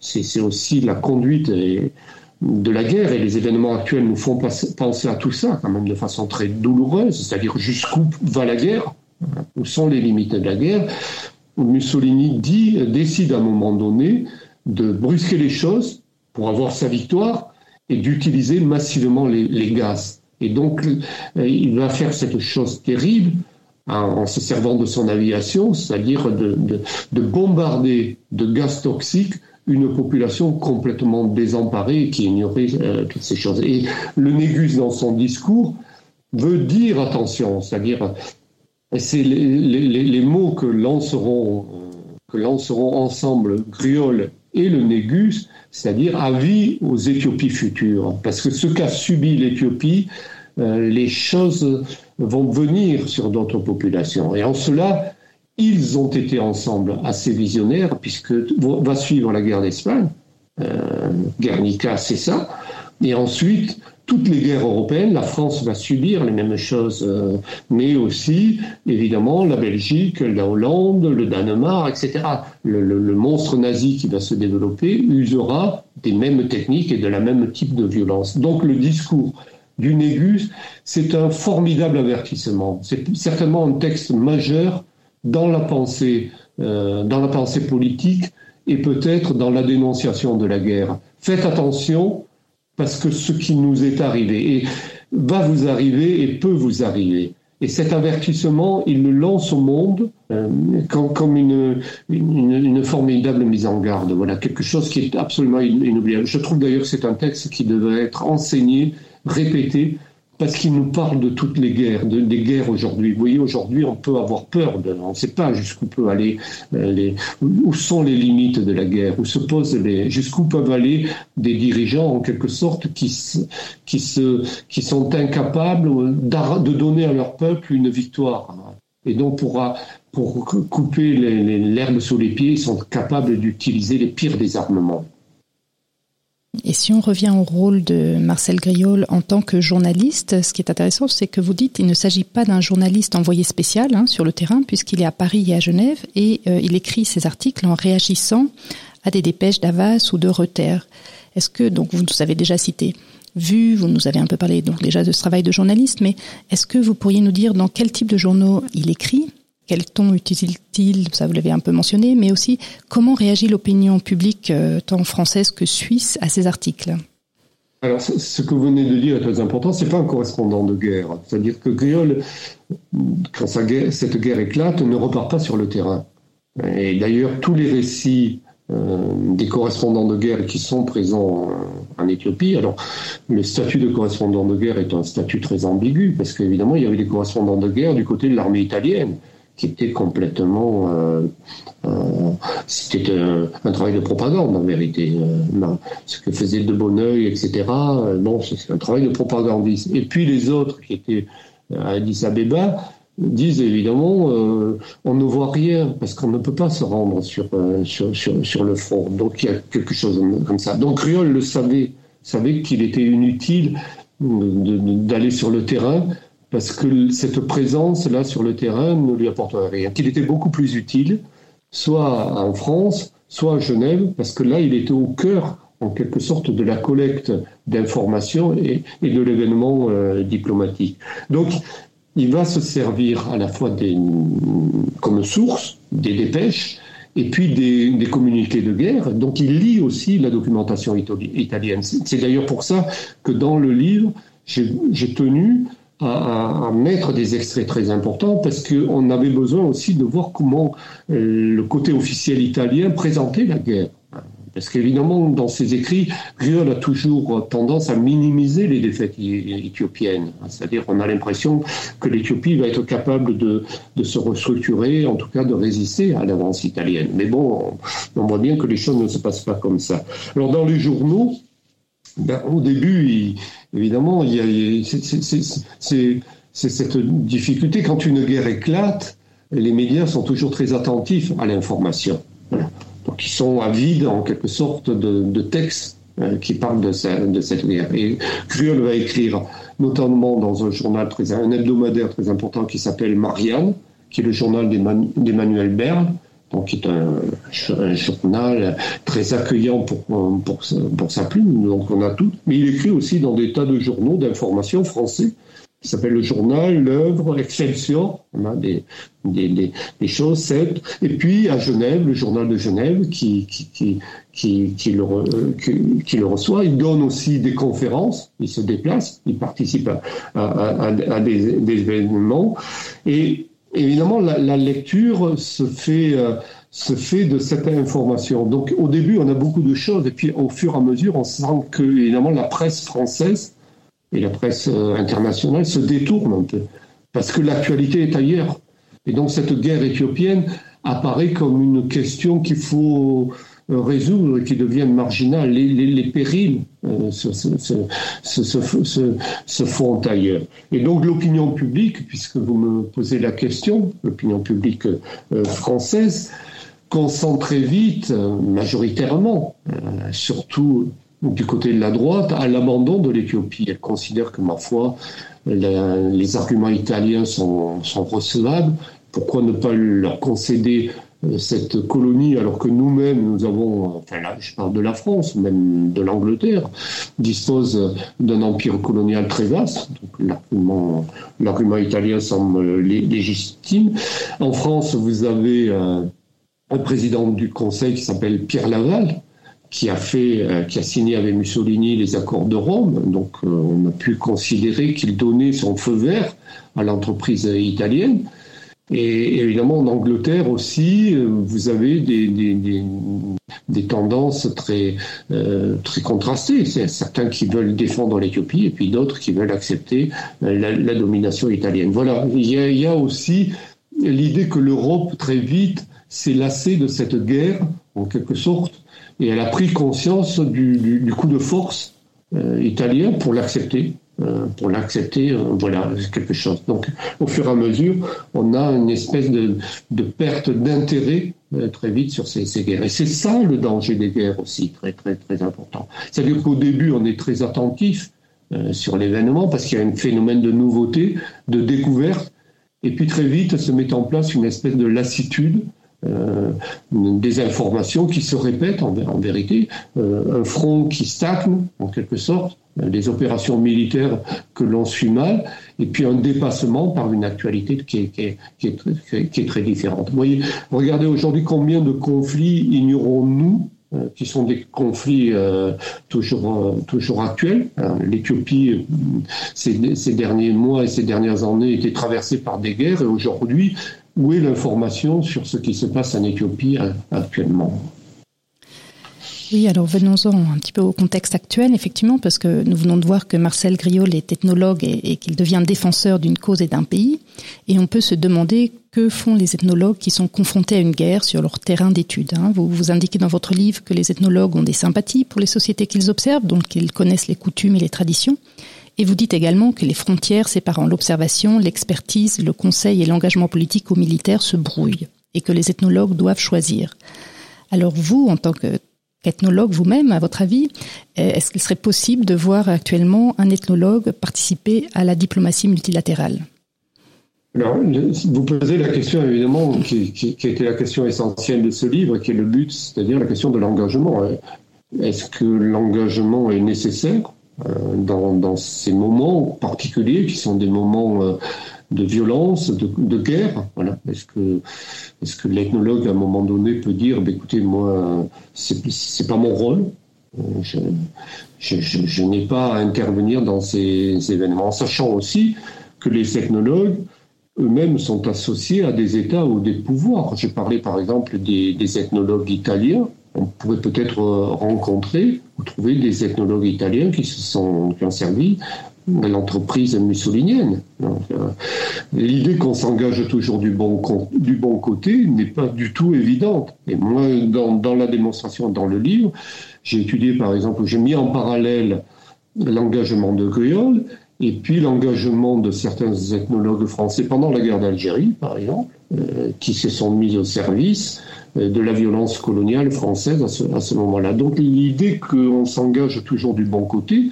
c'est aussi la conduite de la guerre et les événements actuels nous font penser à tout ça quand même de façon très douloureuse, c'est-à-dire jusqu'où va la guerre, où sont les limites de la guerre? Mussolini dit, décide à un moment donné de brusquer les choses pour avoir sa victoire et d'utiliser massivement les, gaz. Et donc, euh, il va faire cette chose terrible en, se servant de son aviation, c'est-à-dire de, de, bombarder de gaz toxiques une population complètement désemparée qui ignorait euh, toutes ces choses. Et le Négus, dans son discours, veut dire attention, c'est-à-dire, c'est les, mots que lanceront, que lanceront ensemble Griol et le Négus, c'est-à-dire avis aux Éthiopies futures. Parce que ce qu'a subi l'Éthiopie, euh, les choses vont venir sur d'autres populations. Et en cela, ils ont été ensemble assez visionnaires, puisque va suivre la guerre d'Espagne. Euh, Guernica, c'est ça. Et ensuite, toutes les guerres européennes, la France va subir les mêmes choses, euh, mais aussi, évidemment, la Belgique, la Hollande, le Danemark, etc. Le, le, monstre nazi qui va se développer usera des mêmes techniques et de la même type de violence. Donc le discours du Négus, c'est un formidable avertissement. C'est certainement un texte majeur dans la pensée, euh, dans la pensée politique et peut-être dans la dénonciation de la guerre. Faites attention parce que ce qui nous est arrivé et va vous arriver et peut vous arriver. Et cet avertissement, il le lance au monde euh, comme, une, une, une, formidable mise en garde. Voilà, quelque chose qui est absolument inoubliable. Je trouve d'ailleurs que c'est un texte qui devrait être enseigné, répété, parce qu'il nous parle de toutes les guerres, de, des guerres aujourd'hui. Vous voyez, aujourd'hui, on peut avoir peur, de, on ne sait pas jusqu'où peut aller, euh, les, où sont les limites de la guerre, où se posent les, jusqu'où peuvent aller des dirigeants en quelque sorte qui, qui, se, qui sont incapables de donner à leur peuple une victoire. Et donc, pour, pour couper l'herbe sous les pieds, ils sont capables d'utiliser les pires des armements. Et si on revient au rôle de Marcel Griol en tant que journaliste, ce qui est intéressant, c'est que vous dites qu'il ne s'agit pas d'un journaliste envoyé spécial hein, sur le terrain, puisqu'il est à Paris et à Genève, et euh, il écrit ses articles en réagissant à des dépêches d'Avas ou de Reuters. Est-ce que, donc vous nous avez déjà cité, vu, vous nous avez un peu parlé donc déjà de ce travail de journaliste, mais est-ce que vous pourriez nous dire dans quel type de journaux il écrit? Quel ton utilise-t-il Ça, vous l'avez un peu mentionné, mais aussi comment réagit l'opinion publique, euh, tant française que suisse, à ces articles? Alors, ce que vous venez de dire est très important. C'est pas un correspondant de guerre. C'est-à-dire que Griol, quand cette guerre éclate, ne repart pas sur le terrain. Et d'ailleurs, tous les récits euh, des correspondants de guerre qui sont présents en Éthiopie. Alors, le statut de correspondant de guerre est un statut très ambigu, parce qu'évidemment, il y avait des correspondants de guerre du côté de l'armée italienne qui était complètement. Euh, euh, c'était un, travail de propagande en vérité. Euh, ce que faisait De Bonneuil, etc. bon, c'est un travail de propagandiste. Et puis les autres qui étaient à Addis Abeba disent évidemment on ne voit rien parce qu'on ne peut pas se rendre sur, sur, sur, le front. Donc il y a quelque chose comme ça. Donc Riol le savait, savait qu'il était inutile d'aller sur le terrain parce que cette présence-là sur le terrain ne lui apporterait rien. Qu'il était beaucoup plus utile, soit en France, soit à Genève, parce que là, il était au cœur, en quelque sorte, de la collecte d'informations et, de l'événement euh, diplomatique. Donc, il va se servir à la fois comme source des dépêches et puis des, des, communiqués de guerre. Donc, il lit aussi la documentation italienne. C'est d'ailleurs pour ça que dans le livre, j'ai tenu à, mettre des extraits très importants parce qu'on avait besoin aussi de voir comment euh, le côté officiel italien présentait la guerre. Parce qu'évidemment, dans ses écrits, Riol a toujours tendance à minimiser les défaites éthiopiennes. C'est-à-dire qu'on a l'impression que l'Éthiopie va être capable de, de, se restructurer, en tout cas de résister à l'avance italienne. Mais bon, on voit bien que les choses ne se passent pas comme ça. Alors dans les journaux, ben, au début, évidemment, il y a, c'est cette difficulté. Quand une guerre éclate, les médias sont toujours très attentifs à l'information. qui sont avides en quelque sorte de, textes qui parlent de, de, cette guerre. Et Griol va écrire notamment dans un journal, très, un hebdomadaire très important qui s'appelle Marianne, qui est le journal d'Emmanuel Berle, donc qui est un, journal très accueillant pour, pour, pour, sa plume, donc on a tout. Mais il écrit aussi dans des tas de journaux d'information français, qui s'appelle le journal, l'œuvre, Excelsior, on a des, des, des, choses, et puis à Genève, le journal de Genève qui, qui, qui, qui, qui le, qui, le reçoit. Il donne aussi des conférences, il se déplace, il participe à, à, à, des, des, événements, et évidemment, la, lecture se fait, euh, se fait de cette information. Donc, au début, on a beaucoup de choses, et puis au fur et à mesure, on sent que, évidemment, la presse française et la presse euh, internationale se détournent un peu, parce que l'actualité est ailleurs. Et donc, cette guerre éthiopienne apparaît comme une question qu'il faut résoudre et qui deviennent marginales. Les, périls euh, se, font ailleurs. Et donc l'opinion publique, puisque vous me posez la question, l'opinion publique euh, française, consent très vite, majoritairement, surtout du côté de la droite, à l'abandon de l'Éthiopie. Elle considère que, ma foi, les arguments italiens sont, recevables. Pourquoi ne pas leur concéder euh, cette colonie, alors que nous-mêmes, nous avons, enfin là, je parle de la France, même de l'Angleterre, dispose d'un empire colonial très vaste. Donc l'argument italien semble légitime. En France, vous avez euh, un président du Conseil qui s'appelle Pierre Laval, qui a fait, euh, qui a signé avec Mussolini les accords de Rome. Donc, on a pu considérer qu'il donnait son feu vert à l'entreprise italienne. Et évidemment, en Angleterre aussi, euh, vous avez des, tendances très, euh, très contrastées. C'est certains qui veulent défendre l'Éthiopie et puis d'autres qui veulent accepter euh, la, domination italienne. Voilà, il y a, aussi l'idée que l'Europe, très vite, s'est lassée de cette guerre, en quelque sorte, et elle a pris conscience du, coup de force italien pour l'accepter. Euh, pour l'accepter, euh, voilà, quelque chose. Donc, au fur et à mesure, on a une espèce de, de perte d'intérêt euh, très vite sur ces, ces guerres. Et c'est ça le danger des guerres aussi, très, très, très important. C'est-à-dire qu'au début, on est très attentif sur l'événement parce qu'il y a un phénomène de nouveauté, de découverte, et puis très vite se met en place une espèce de lassitude euh, des informations qui se répètent en, vérité, un front qui stagne en quelque sorte, des opérations militaires que l'on suit mal, et puis un dépassement par une actualité qui est, très, différente. Voyez, regardez aujourd'hui combien de conflits ignorons-nous qui sont des conflits euh, toujours, toujours actuels. L'Éthiopie, ces, derniers mois et ces dernières années, était traversée par des guerres, et aujourd'hui, où est l'information sur ce qui se passe en Éthiopie euh, actuellement? Oui, alors venons-en un petit peu au contexte actuel, effectivement, parce que nous venons de voir que Marcel Griol est ethnologue et, qu'il devient défenseur d'une cause et d'un pays. Et on peut se demander que font les ethnologues qui sont confrontés à une guerre sur leur terrain d'étude. Hein. Vous, vous indiquez dans votre livre que les ethnologues ont des sympathies pour les sociétés qu'ils observent, donc qu'ils connaissent les coutumes et les traditions. Et vous dites également que les frontières séparant l'observation, l'expertise, le conseil et l'engagement politique aux militaires se brouillent et que les ethnologues doivent choisir. Alors vous, en tant qu'ethnologue vous-même, à votre avis, est-ce qu'il serait possible de voir actuellement un ethnologue participer à la diplomatie multilatérale? Alors, vous posez la question évidemment qui, était la question essentielle de ce livre, qui est le but, c'est-à-dire la question de l'engagement. Est-ce que l'engagement est nécessaire euh, dans, ces moments particuliers qui sont des moments euh, de violence, de, guerre. Voilà. Est-ce que, est-ce que l'ethnologue à un moment donné peut dire, bah, écoutez, moi, c'est, pas mon rôle. Euh, je, n'ai pas à intervenir dans ces événements, en sachant aussi que les ethnologues eux-mêmes sont associés à des États ou des pouvoirs. J'ai parlé par exemple des, des ethnologues italiens on pourrait peut-être euh, rencontrer ou trouver des ethnologues italiens qui se sont qui ont servi l'entreprise mussolinienne. Euh, l'idée qu'on s'engage toujours du bon, côté n'est pas du tout évidente. Et moi, dans, la démonstration, dans le livre, j'ai étudié, par exemple, j'ai mis en parallèle l'engagement de Griol et puis l'engagement de certains ethnologues français pendant la guerre d'Algérie, par exemple, euh, qui se sont mis au service euh, de la violence coloniale française à ce, à ce moment-là. Donc l'idée qu'on s'engage toujours du bon côté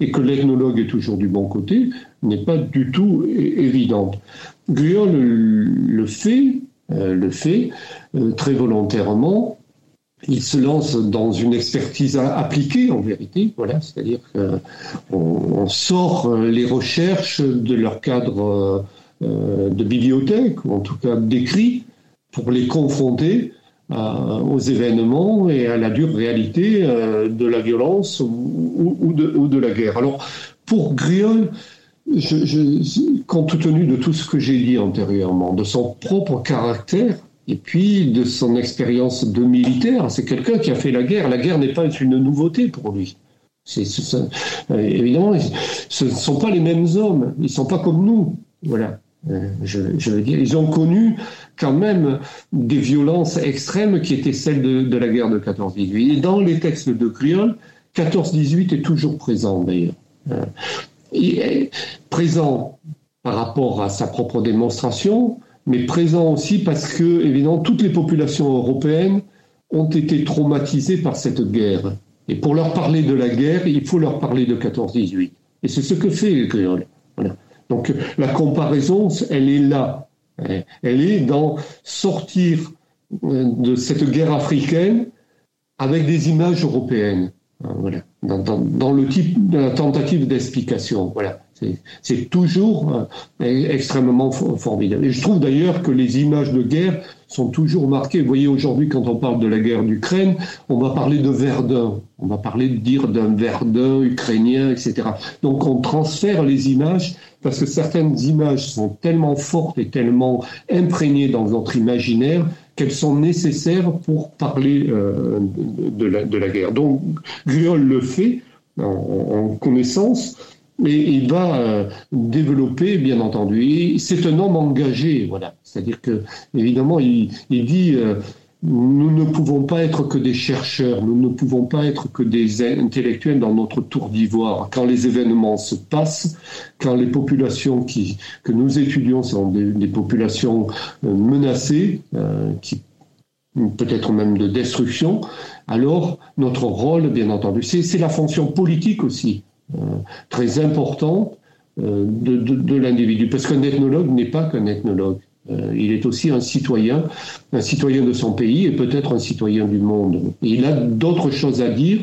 et que l'ethnologue est toujours du bon côté n'est pas du tout évidente. Guyot le fait, euh, le fait très volontairement il se lance dans une expertise appliquée en vérité, voilà, c'est-à-dire qu'on on sort euh, les recherches de leur cadre euh, de bibliothèque, ou en tout cas d'écrit, pour les confronter aux événements et à la dure réalité euh, de la violence ou, de, la guerre. Alors, pour Griol, compte tenu de tout ce que j'ai dit antérieurement, de son propre caractère, et puis de son expérience de militaire. C'est quelqu'un qui a fait la guerre. La guerre n'est pas une nouveauté pour lui. Euh, évidemment, ce ne sont pas les mêmes hommes. Ils ne sont pas comme nous. Voilà. Euh, je, veux dire, ils ont connu quand même des violences extrêmes qui étaient celles de, la guerre de 14-18. Et dans les textes de Criol, 14-18 est toujours présent d'ailleurs. Euh, il est présent par rapport à sa propre démonstration, mais présent aussi parce que, évidemment, toutes les populations européennes ont été traumatisées par cette guerre. Et pour leur parler de la guerre, il faut leur parler de 14-18. Et c'est ce que fait Créole. Voilà. Donc la comparaison, elle est là. Elle est dans sortir euh, de cette guerre africaine avec des images européennes. Voilà. Dans, dans, dans le type de la tentative d'explication. Voilà. C'est toujours euh, extrêmement formidable. Et je trouve d'ailleurs que les images de guerre sont toujours marquées. Vous voyez, aujourd'hui, quand on parle de la guerre d'Ukraine, on va parler de Verdun. On va parler de dire d'un Verdun ukrainien, etc. Donc on transfère les images parce que certaines images sont tellement fortes et tellement imprégnées dans notre imaginaire qu'elles sont nécessaires pour parler euh, de, la, guerre. Donc Griol le fait en connaissance et il va euh, développer, bien entendu. C'est un homme engagé, voilà. C'est-à-dire que, évidemment, il, dit euh, nous ne pouvons pas être que des chercheurs, nous ne pouvons pas être que des intellectuels dans notre tour d'ivoire. Quand les événements se passent, quand les populations que nous étudions sont des, des populations euh, menacées, qui peut-être même de destruction, alors notre rôle, bien entendu, c'est la fonction politique aussi. Euh, très importante euh, de, l'individu. Parce qu'un ethnologue n'est pas qu'un ethnologue. Euh, il est aussi un citoyen, un citoyen de son pays et peut-être un citoyen du monde. il a d'autres choses à dire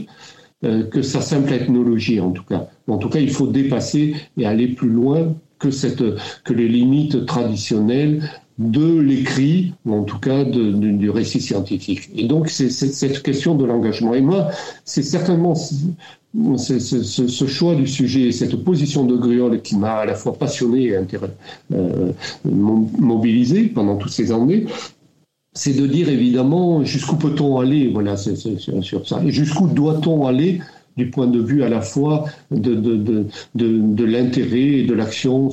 que sa simple ethnologie, en tout cas. En tout cas, il faut dépasser et aller plus loin que, cette, que les limites traditionnelles de l'écrit, ou en tout cas du récit scientifique. Et donc, c'est cette question de l'engagement. Et moi, c'est certainement ce, choix du sujet, cette position de Griol qui m'a à la fois passionné et euh, mobilisé pendant toutes ces années, c'est de dire évidemment jusqu'où peut-on aller, voilà, sur ça, et jusqu'où doit-on aller du point de vue à la fois de, de, de, l'intérêt et de l'action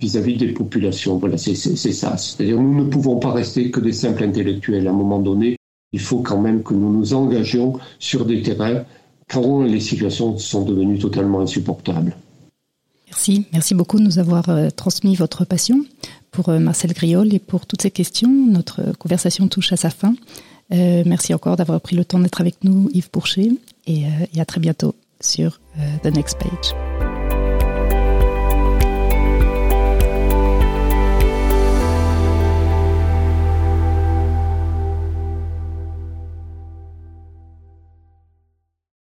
vis-à-vis des populations. Voilà, c'est ça. C'est-à-dire nous ne pouvons pas rester que des simples intellectuels. À un moment donné, il faut quand même que nous nous engagions sur des terrains quand les situations sont devenues totalement insupportables. Merci, merci beaucoup de nous avoir euh, transmis votre passion pour euh, Marcel Griol et pour toutes ces questions. Notre conversation touche à sa fin. Euh, merci encore d'avoir pris le temps d'être avec nous, Yves Pourchet, et, et, à très bientôt sur The Next Page.